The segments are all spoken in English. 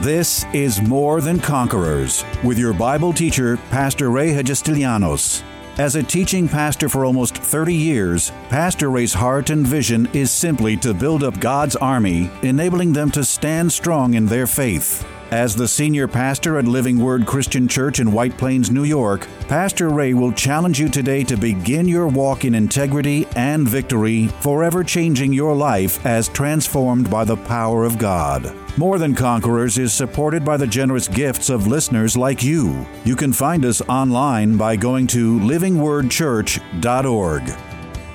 This is More Than Conquerors with your Bible teacher, Pastor Ray Hagestilianos. As a teaching pastor for almost 30 years, Pastor Ray's heart and vision is simply to build up God's army, enabling them to stand strong in their faith. As the senior pastor at Living Word Christian Church in White Plains, New York, Pastor Ray will challenge you today to begin your walk in integrity and victory, forever changing your life as transformed by the power of God. More Than Conquerors is supported by the generous gifts of listeners like you. You can find us online by going to livingwordchurch.org.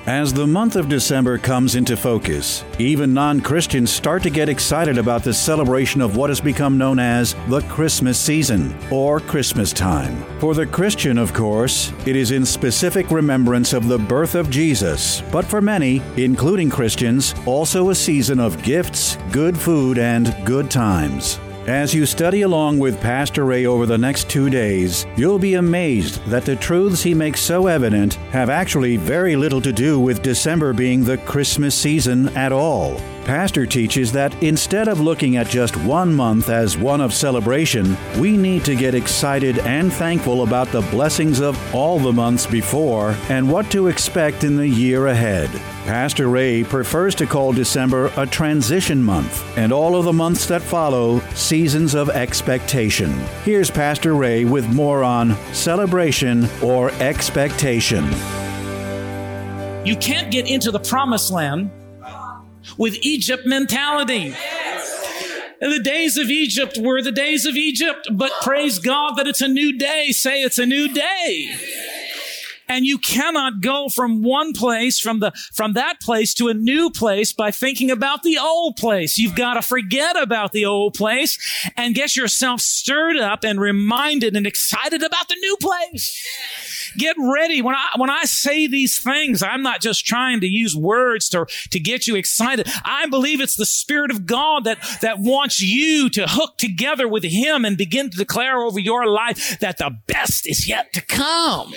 As the month of December comes into focus, even non Christians start to get excited about the celebration of what has become known as the Christmas season or Christmas time. For the Christian, of course, it is in specific remembrance of the birth of Jesus, but for many, including Christians, also a season of gifts, good food, and good times. As you study along with Pastor Ray over the next two days, you'll be amazed that the truths he makes so evident have actually very little to do with December being the Christmas season at all. Pastor teaches that instead of looking at just one month as one of celebration, we need to get excited and thankful about the blessings of all the months before and what to expect in the year ahead. Pastor Ray prefers to call December a transition month, and all of the months that follow, seasons of expectation. Here's Pastor Ray with more on celebration or expectation. You can't get into the promised land with Egypt mentality. And the days of Egypt were the days of Egypt, but praise God that it's a new day. Say it's a new day. And you cannot go from one place, from the, from that place to a new place by thinking about the old place. You've got to forget about the old place and get yourself stirred up and reminded and excited about the new place. Get ready. When I, when I say these things, I'm not just trying to use words to, to get you excited. I believe it's the Spirit of God that, that wants you to hook together with Him and begin to declare over your life that the best is yet to come.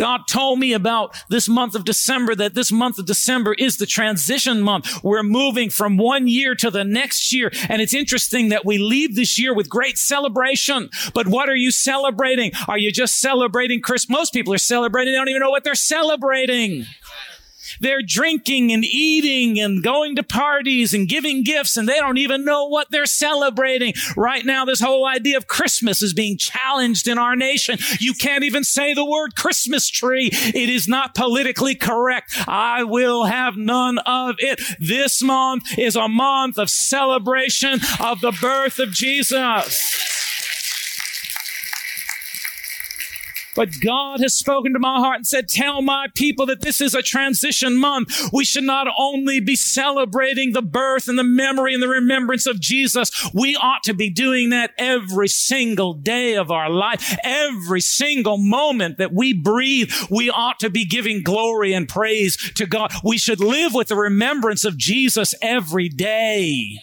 God told me about this month of December, that this month of December is the transition month. We're moving from one year to the next year. And it's interesting that we leave this year with great celebration. But what are you celebrating? Are you just celebrating Christmas? Most people are celebrating. They don't even know what they're celebrating. They're drinking and eating and going to parties and giving gifts and they don't even know what they're celebrating. Right now, this whole idea of Christmas is being challenged in our nation. You can't even say the word Christmas tree. It is not politically correct. I will have none of it. This month is a month of celebration of the birth of Jesus. But God has spoken to my heart and said, tell my people that this is a transition month. We should not only be celebrating the birth and the memory and the remembrance of Jesus. We ought to be doing that every single day of our life. Every single moment that we breathe, we ought to be giving glory and praise to God. We should live with the remembrance of Jesus every day.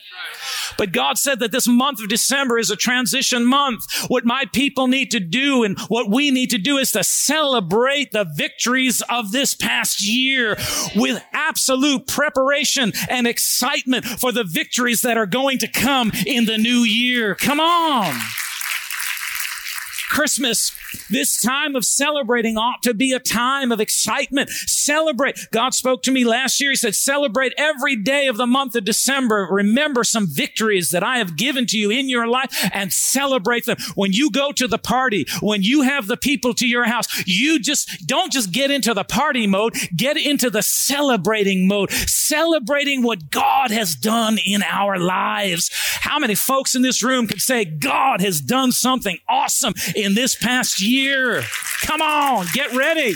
But God said that this month of December is a transition month. What my people need to do and what we need to do is to celebrate the victories of this past year with absolute preparation and excitement for the victories that are going to come in the new year. Come on. Christmas, this time of celebrating ought to be a time of excitement. Celebrate. God spoke to me last year. He said, celebrate every day of the month of December. Remember some victories that I have given to you in your life and celebrate them. When you go to the party, when you have the people to your house, you just don't just get into the party mode, get into the celebrating mode, celebrating what God has done in our lives. How many folks in this room can say God has done something awesome in this past year. Come on, get ready.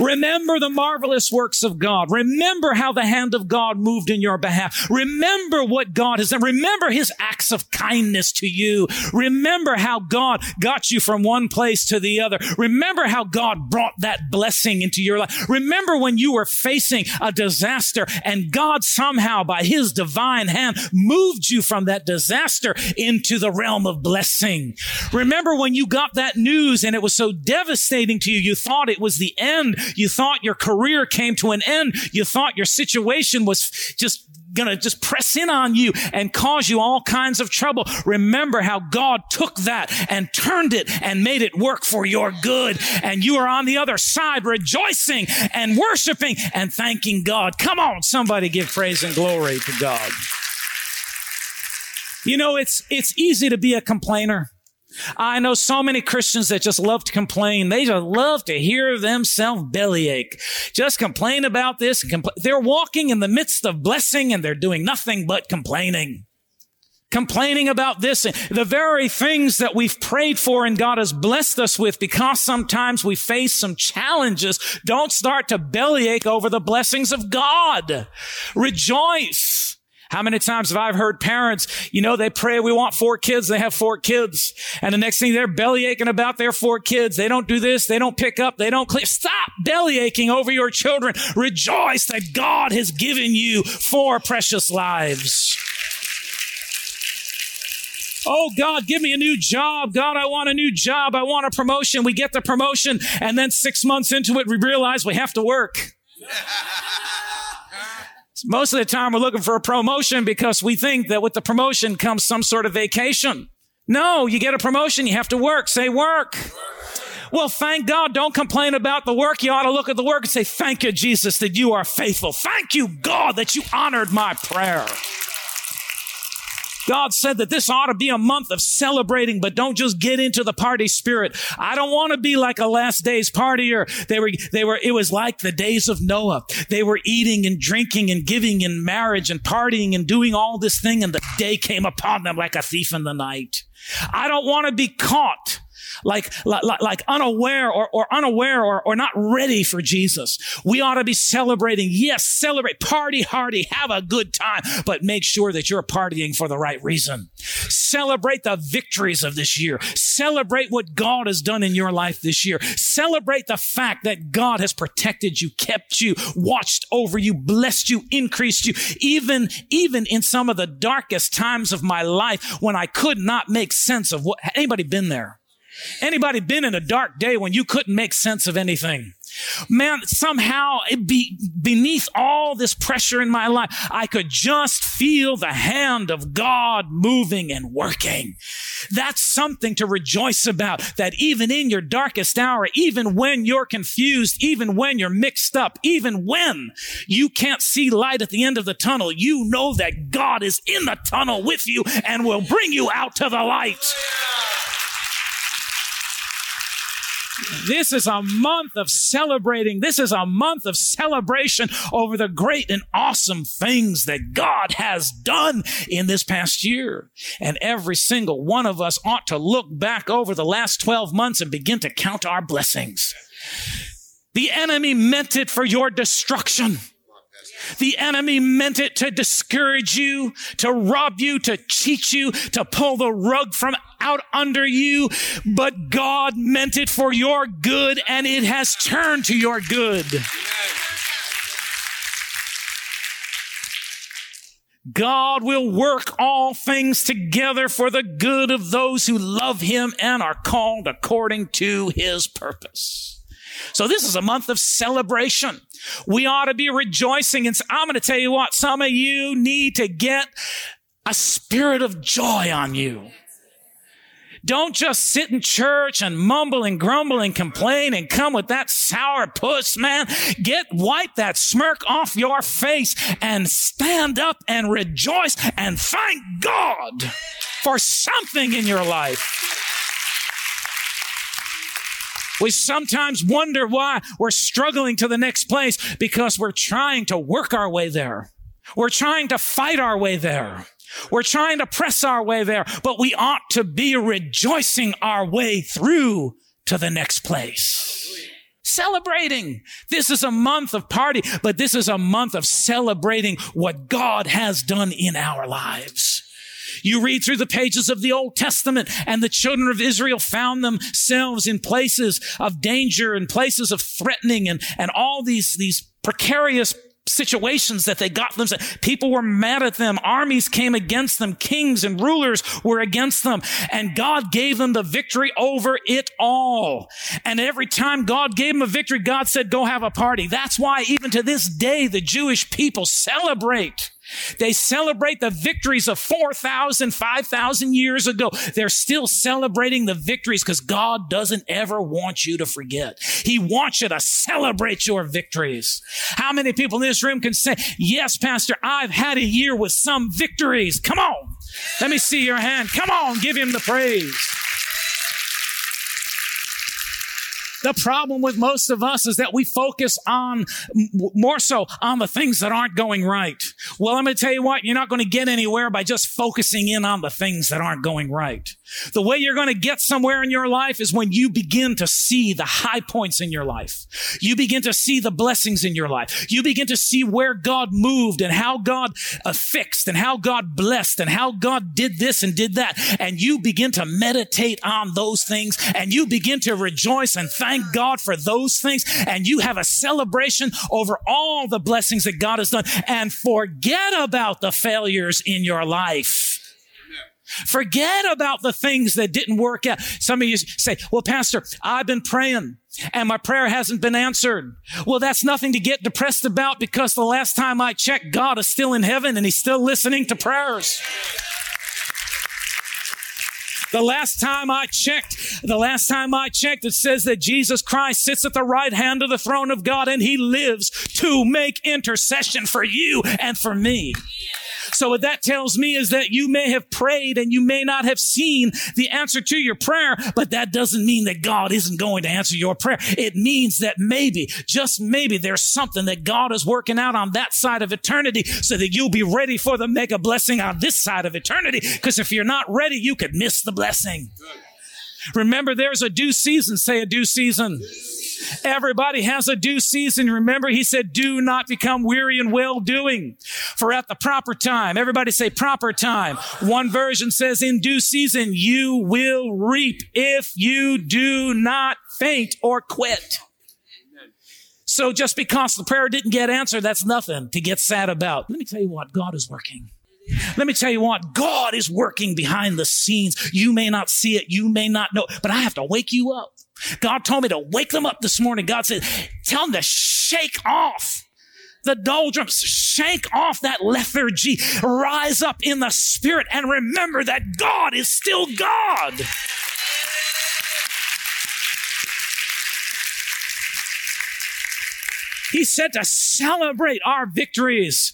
Remember the marvelous works of God. Remember how the hand of God moved in your behalf. Remember what God has done. Remember his acts of kindness to you. Remember how God got you from one place to the other. Remember how God brought that blessing into your life. Remember when you were facing a disaster and God somehow by his divine hand moved you from that disaster into the realm of blessing. Remember when you got that news and it was so devastating to you, you thought it was the end. You thought your career came to an end. You thought your situation was just gonna just press in on you and cause you all kinds of trouble. Remember how God took that and turned it and made it work for your good. And you are on the other side rejoicing and worshiping and thanking God. Come on, somebody give praise and glory to God. You know, it's, it's easy to be a complainer. I know so many Christians that just love to complain. They just love to hear themselves bellyache. Just complain about this. Compl- they're walking in the midst of blessing and they're doing nothing but complaining. Complaining about this, the very things that we've prayed for and God has blessed us with because sometimes we face some challenges. Don't start to bellyache over the blessings of God. Rejoice. How many times have I heard parents, you know, they pray, we want four kids, they have four kids. And the next thing they're belly aching about their four kids. They don't do this, they don't pick up, they don't clear. Stop belly aching over your children. Rejoice that God has given you four precious lives. Oh God, give me a new job. God, I want a new job. I want a promotion. We get the promotion. And then six months into it, we realize we have to work. Most of the time we're looking for a promotion because we think that with the promotion comes some sort of vacation. No, you get a promotion, you have to work. Say work. Well, thank God. Don't complain about the work. You ought to look at the work and say, thank you, Jesus, that you are faithful. Thank you, God, that you honored my prayer. God said that this ought to be a month of celebrating, but don't just get into the party spirit. I don't want to be like a last days partier. They were, they were, it was like the days of Noah. They were eating and drinking and giving in marriage and partying and doing all this thing and the day came upon them like a thief in the night. I don't want to be caught like, like, like unaware or, or unaware or, or not ready for Jesus. We ought to be celebrating. Yes, celebrate, party hardy, have a good time, but make sure that you're partying for the right reason. Celebrate the victories of this year. Celebrate what God has done in your life this year. Celebrate the fact that God has protected you, kept you, watched over you, blessed you, increased you, even, even in some of the darkest times of my life when I could not make sense of what, anybody been there? Anybody been in a dark day when you couldn't make sense of anything? Man, somehow be, beneath all this pressure in my life, I could just feel the hand of God moving and working. That's something to rejoice about that even in your darkest hour, even when you're confused, even when you're mixed up, even when you can't see light at the end of the tunnel, you know that God is in the tunnel with you and will bring you out to the light. This is a month of celebrating. This is a month of celebration over the great and awesome things that God has done in this past year. And every single one of us ought to look back over the last 12 months and begin to count our blessings. The enemy meant it for your destruction. The enemy meant it to discourage you, to rob you, to cheat you, to pull the rug from out under you. But God meant it for your good and it has turned to your good. God will work all things together for the good of those who love him and are called according to his purpose. So this is a month of celebration. We ought to be rejoicing. And I'm going to tell you what, some of you need to get a spirit of joy on you. Don't just sit in church and mumble and grumble and complain and come with that sour puss, man. Get, wipe that smirk off your face and stand up and rejoice and thank God for something in your life. We sometimes wonder why we're struggling to the next place because we're trying to work our way there. We're trying to fight our way there. We're trying to press our way there, but we ought to be rejoicing our way through to the next place. Celebrating. This is a month of party, but this is a month of celebrating what God has done in our lives. You read through the pages of the Old Testament and the children of Israel found themselves in places of danger and places of threatening and, and all these, these precarious situations that they got themselves. People were mad at them. Armies came against them. Kings and rulers were against them. And God gave them the victory over it all. And every time God gave them a victory, God said, go have a party. That's why even to this day, the Jewish people celebrate They celebrate the victories of 4,000, 5,000 years ago. They're still celebrating the victories because God doesn't ever want you to forget. He wants you to celebrate your victories. How many people in this room can say, yes, pastor, I've had a year with some victories. Come on. Let me see your hand. Come on. Give him the praise. The problem with most of us is that we focus on more so on the things that aren't going right. Well, I'm going to tell you what, you're not going to get anywhere by just focusing in on the things that aren't going right. The way you're going to get somewhere in your life is when you begin to see the high points in your life. You begin to see the blessings in your life. You begin to see where God moved and how God uh, fixed and how God blessed and how God did this and did that. And you begin to meditate on those things and you begin to rejoice and thank God for those things. And you have a celebration over all the blessings that God has done and forget about the failures in your life. Forget about the things that didn't work out. Some of you say, well, pastor, I've been praying and my prayer hasn't been answered. Well, that's nothing to get depressed about because the last time I checked, God is still in heaven and he's still listening to prayers. The last time I checked, the last time I checked, it says that Jesus Christ sits at the right hand of the throne of God and he lives to make intercession for you and for me. So what that tells me is that you may have prayed and you may not have seen the answer to your prayer, but that doesn't mean that God isn't going to answer your prayer. It means that maybe, just maybe there's something that God is working out on that side of eternity so that you'll be ready for the mega blessing on this side of eternity. Because if you're not ready, you could miss the blessing. Remember, there's a due season. Say a due season. Everybody has a due season. Remember, he said, do not become weary in well doing. For at the proper time, everybody say proper time. One version says, in due season, you will reap if you do not faint or quit. So just because the prayer didn't get answered, that's nothing to get sad about. Let me tell you what, God is working. Let me tell you what, God is working behind the scenes. You may not see it, you may not know, but I have to wake you up. God told me to wake them up this morning. God said, tell them to shake off the doldrums, shake off that lethargy, rise up in the spirit and remember that God is still God. He said to celebrate our victories.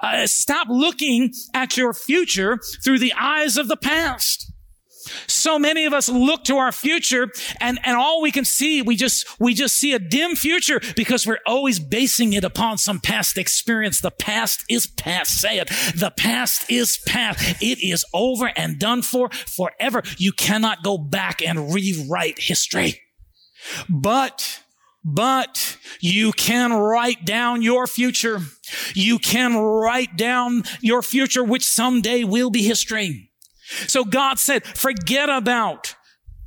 Uh, stop looking at your future through the eyes of the past. So many of us look to our future and, and all we can see, we just, we just see a dim future because we're always basing it upon some past experience. The past is past. Say it. The past is past. It is over and done for forever. You cannot go back and rewrite history. But but you can write down your future. You can write down your future, which someday will be history. So God said, forget about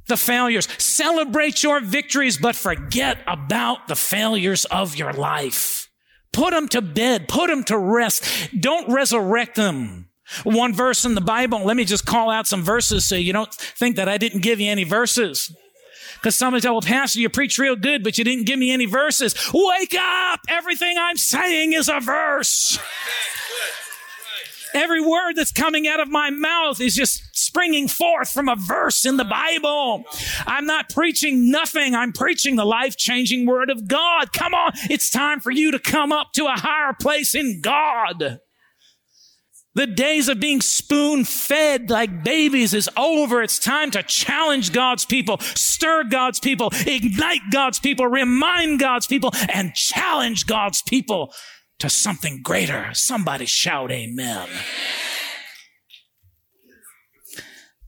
the failures. Celebrate your victories, but forget about the failures of your life. Put them to bed. Put them to rest. Don't resurrect them. One verse in the Bible. Let me just call out some verses so you don't think that I didn't give you any verses. Because somebody said, well, Pastor, you preach real good, but you didn't give me any verses. Wake up! Everything I'm saying is a verse. Every word that's coming out of my mouth is just springing forth from a verse in the Bible. I'm not preaching nothing. I'm preaching the life changing word of God. Come on. It's time for you to come up to a higher place in God. The days of being spoon fed like babies is over. It's time to challenge God's people, stir God's people, ignite God's people, remind God's people, and challenge God's people to something greater. Somebody shout amen.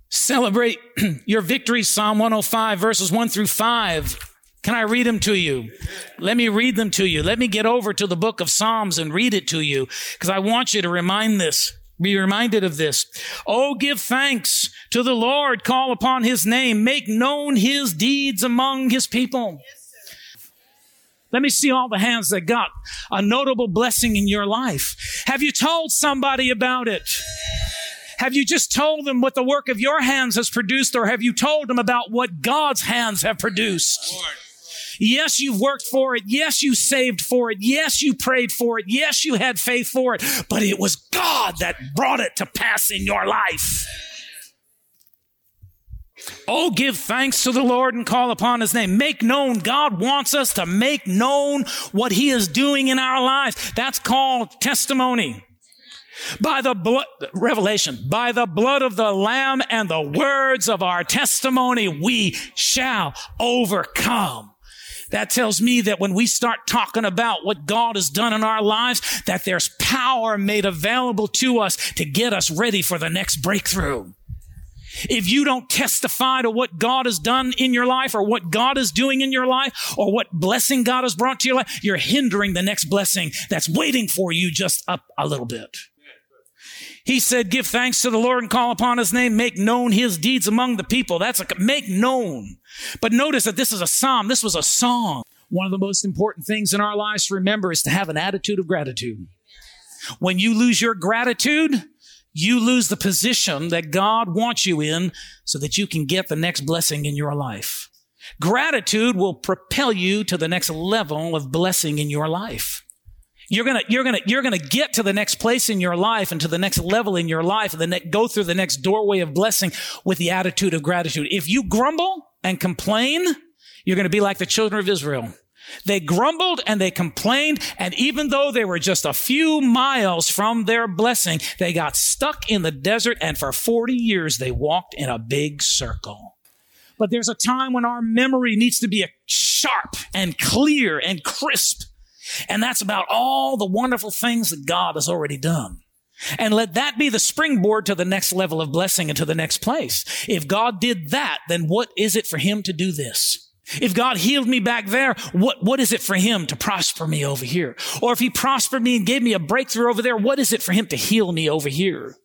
Celebrate your victory, Psalm 105, verses 1 through 5. Can I read them to you? Let me read them to you. Let me get over to the book of Psalms and read it to you because I want you to remind this, be reminded of this. Oh, give thanks to the Lord. Call upon his name. Make known his deeds among his people. Let me see all the hands that got a notable blessing in your life. Have you told somebody about it? Have you just told them what the work of your hands has produced, or have you told them about what God's hands have produced? Yes, you've worked for it. Yes, you saved for it. Yes, you prayed for it. Yes, you had faith for it. But it was God that brought it to pass in your life. Oh, give thanks to the Lord and call upon his name. Make known. God wants us to make known what he is doing in our lives. That's called testimony. By the blood, revelation, by the blood of the lamb and the words of our testimony, we shall overcome. That tells me that when we start talking about what God has done in our lives, that there's power made available to us to get us ready for the next breakthrough. If you don't testify to what God has done in your life or what God is doing in your life or what blessing God has brought to your life, you're hindering the next blessing that's waiting for you just up a little bit. He said, give thanks to the Lord and call upon his name, make known his deeds among the people. That's a make known. But notice that this is a psalm. This was a song. One of the most important things in our lives to remember is to have an attitude of gratitude. When you lose your gratitude, you lose the position that God wants you in so that you can get the next blessing in your life. Gratitude will propel you to the next level of blessing in your life. You're gonna, you're gonna, you're gonna get to the next place in your life and to the next level in your life and then go through the next doorway of blessing with the attitude of gratitude. If you grumble and complain, you're gonna be like the children of Israel. They grumbled and they complained. And even though they were just a few miles from their blessing, they got stuck in the desert. And for 40 years, they walked in a big circle. But there's a time when our memory needs to be sharp and clear and crisp and that's about all the wonderful things that God has already done. And let that be the springboard to the next level of blessing and to the next place. If God did that, then what is it for him to do this? If God healed me back there, what, what is it for him to prosper me over here? Or if he prospered me and gave me a breakthrough over there, what is it for him to heal me over here?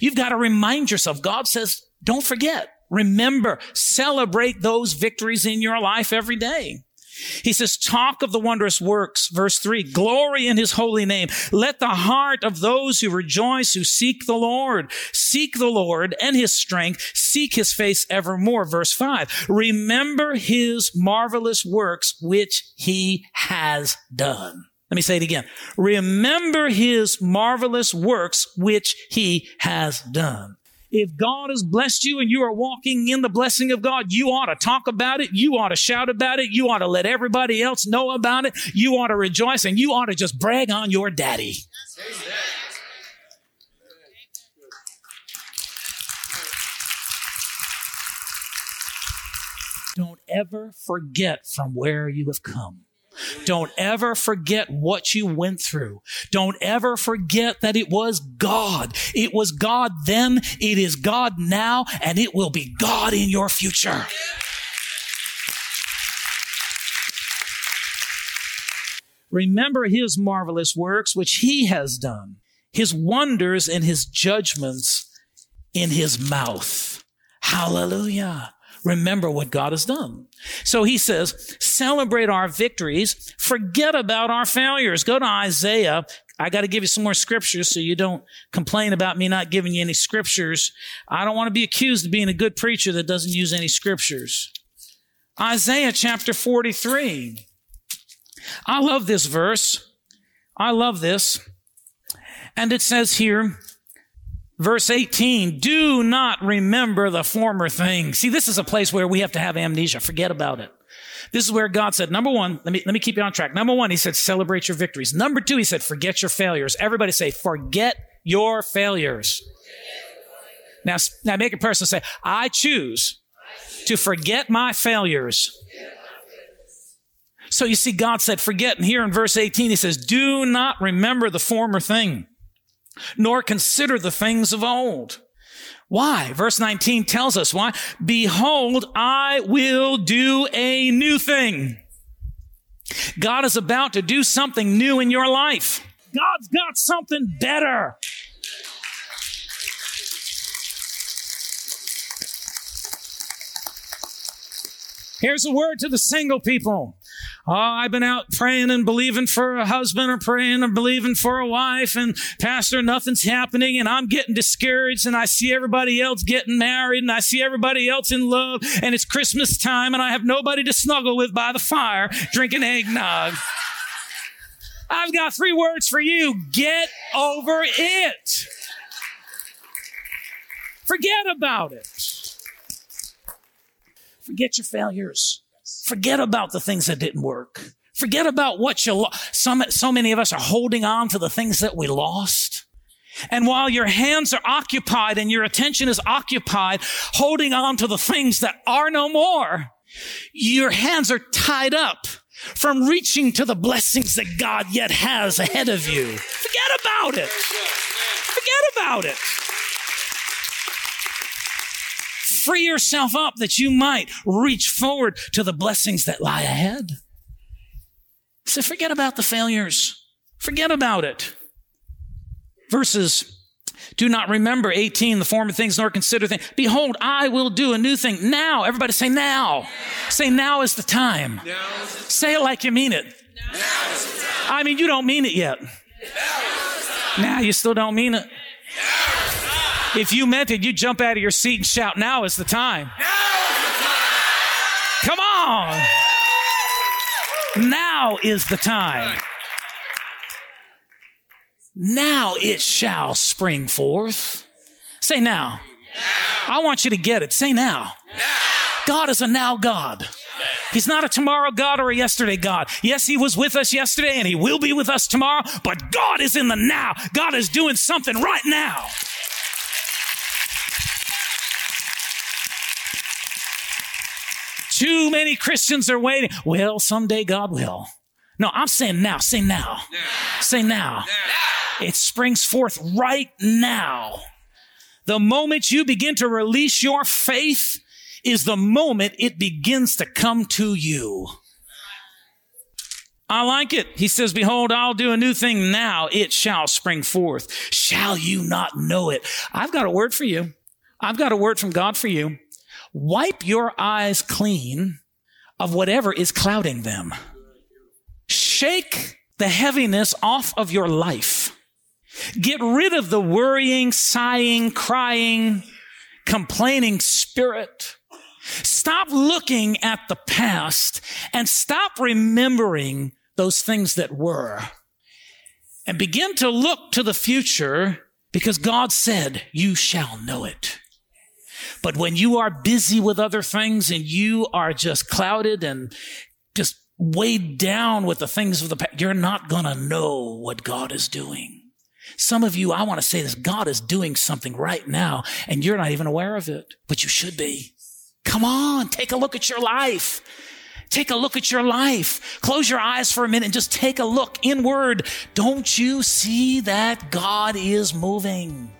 You've got to remind yourself. God says, don't forget. Remember, celebrate those victories in your life every day. He says, talk of the wondrous works. Verse three, glory in his holy name. Let the heart of those who rejoice, who seek the Lord, seek the Lord and his strength, seek his face evermore. Verse five, remember his marvelous works, which he has done. Let me say it again. Remember his marvelous works, which he has done. If God has blessed you and you are walking in the blessing of God, you ought to talk about it. You ought to shout about it. You ought to let everybody else know about it. You ought to rejoice and you ought to just brag on your daddy. Don't ever forget from where you have come. Don't ever forget what you went through. Don't ever forget that it was God. It was God then, it is God now, and it will be God in your future. Remember his marvelous works, which he has done, his wonders and his judgments in his mouth. Hallelujah remember what God has done. So he says, celebrate our victories, forget about our failures. Go to Isaiah. I got to give you some more scriptures so you don't complain about me not giving you any scriptures. I don't want to be accused of being a good preacher that doesn't use any scriptures. Isaiah chapter 43. I love this verse. I love this. And it says here, Verse 18, do not remember the former things. See, this is a place where we have to have amnesia. Forget about it. This is where God said, number one, let me, let me keep you on track. Number one, he said, celebrate your victories. Number two, he said, forget your failures. Everybody say, forget your failures. Now, now make a person say, I choose to forget my failures. So you see, God said, forget. And here in verse 18, he says, do not remember the former thing nor consider the things of old. Why? Verse 19 tells us why. Behold, I will do a new thing. God is about to do something new in your life. God's got something better. Here's a word to the single people. Oh, I've been out praying and believing for a husband or praying and believing for a wife and pastor, nothing's happening and I'm getting discouraged and I see everybody else getting married and I see everybody else in love and it's Christmas time and I have nobody to snuggle with by the fire drinking eggnog. I've got three words for you. Get over it. Forget about it. Forget your failures. Forget about the things that didn't work. Forget about what you lost. Some, so many of us are holding on to the things that we lost. And while your hands are occupied and your attention is occupied holding on to the things that are no more, your hands are tied up from reaching to the blessings that God yet has ahead of you. Forget about it. Forget about it. Free yourself up that you might reach forward to the blessings that lie ahead. So forget about the failures. Forget about it. Verses do not remember 18 the former things nor consider things. Behold, I will do a new thing now. Everybody say now. Say now is the time. Say it like you mean it. I mean, you don't mean it yet. Now you still don't mean it. If you meant it, you'd jump out of your seat and shout, Now is the time. Now! Come on. Now is the time. Now it shall spring forth. Say now. now. I want you to get it. Say now. now. God is a now God. He's not a tomorrow God or a yesterday God. Yes, He was with us yesterday and He will be with us tomorrow, but God is in the now. God is doing something right now. Too many Christians are waiting. Well, someday God will. No, I'm saying now. Say now. now. Say now. now. It springs forth right now. The moment you begin to release your faith is the moment it begins to come to you. I like it. He says, Behold, I'll do a new thing now. It shall spring forth. Shall you not know it? I've got a word for you. I've got a word from God for you. Wipe your eyes clean of whatever is clouding them. Shake the heaviness off of your life. Get rid of the worrying, sighing, crying, complaining spirit. Stop looking at the past and stop remembering those things that were. And begin to look to the future because God said, You shall know it. But when you are busy with other things and you are just clouded and just weighed down with the things of the past, you're not going to know what God is doing. Some of you, I want to say this, God is doing something right now and you're not even aware of it, but you should be. Come on, take a look at your life. Take a look at your life. Close your eyes for a minute and just take a look inward. Don't you see that God is moving?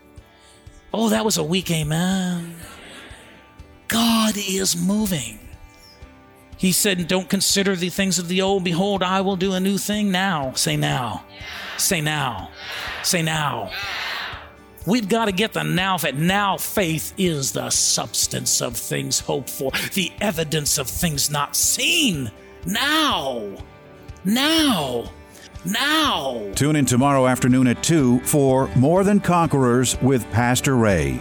Oh, that was a weak amen. God is moving. He said, Don't consider the things of the old. Behold, I will do a new thing now. Say now. Say now. Say now. We've got to get the now faith. Now faith is the substance of things hoped for, the evidence of things not seen. Now. Now. Now. Tune in tomorrow afternoon at 2 for More Than Conquerors with Pastor Ray.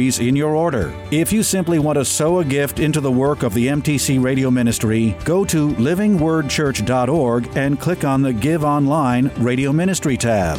in your order. If you simply want to sow a gift into the work of the MTC Radio Ministry, go to livingwordchurch.org and click on the Give Online Radio Ministry tab.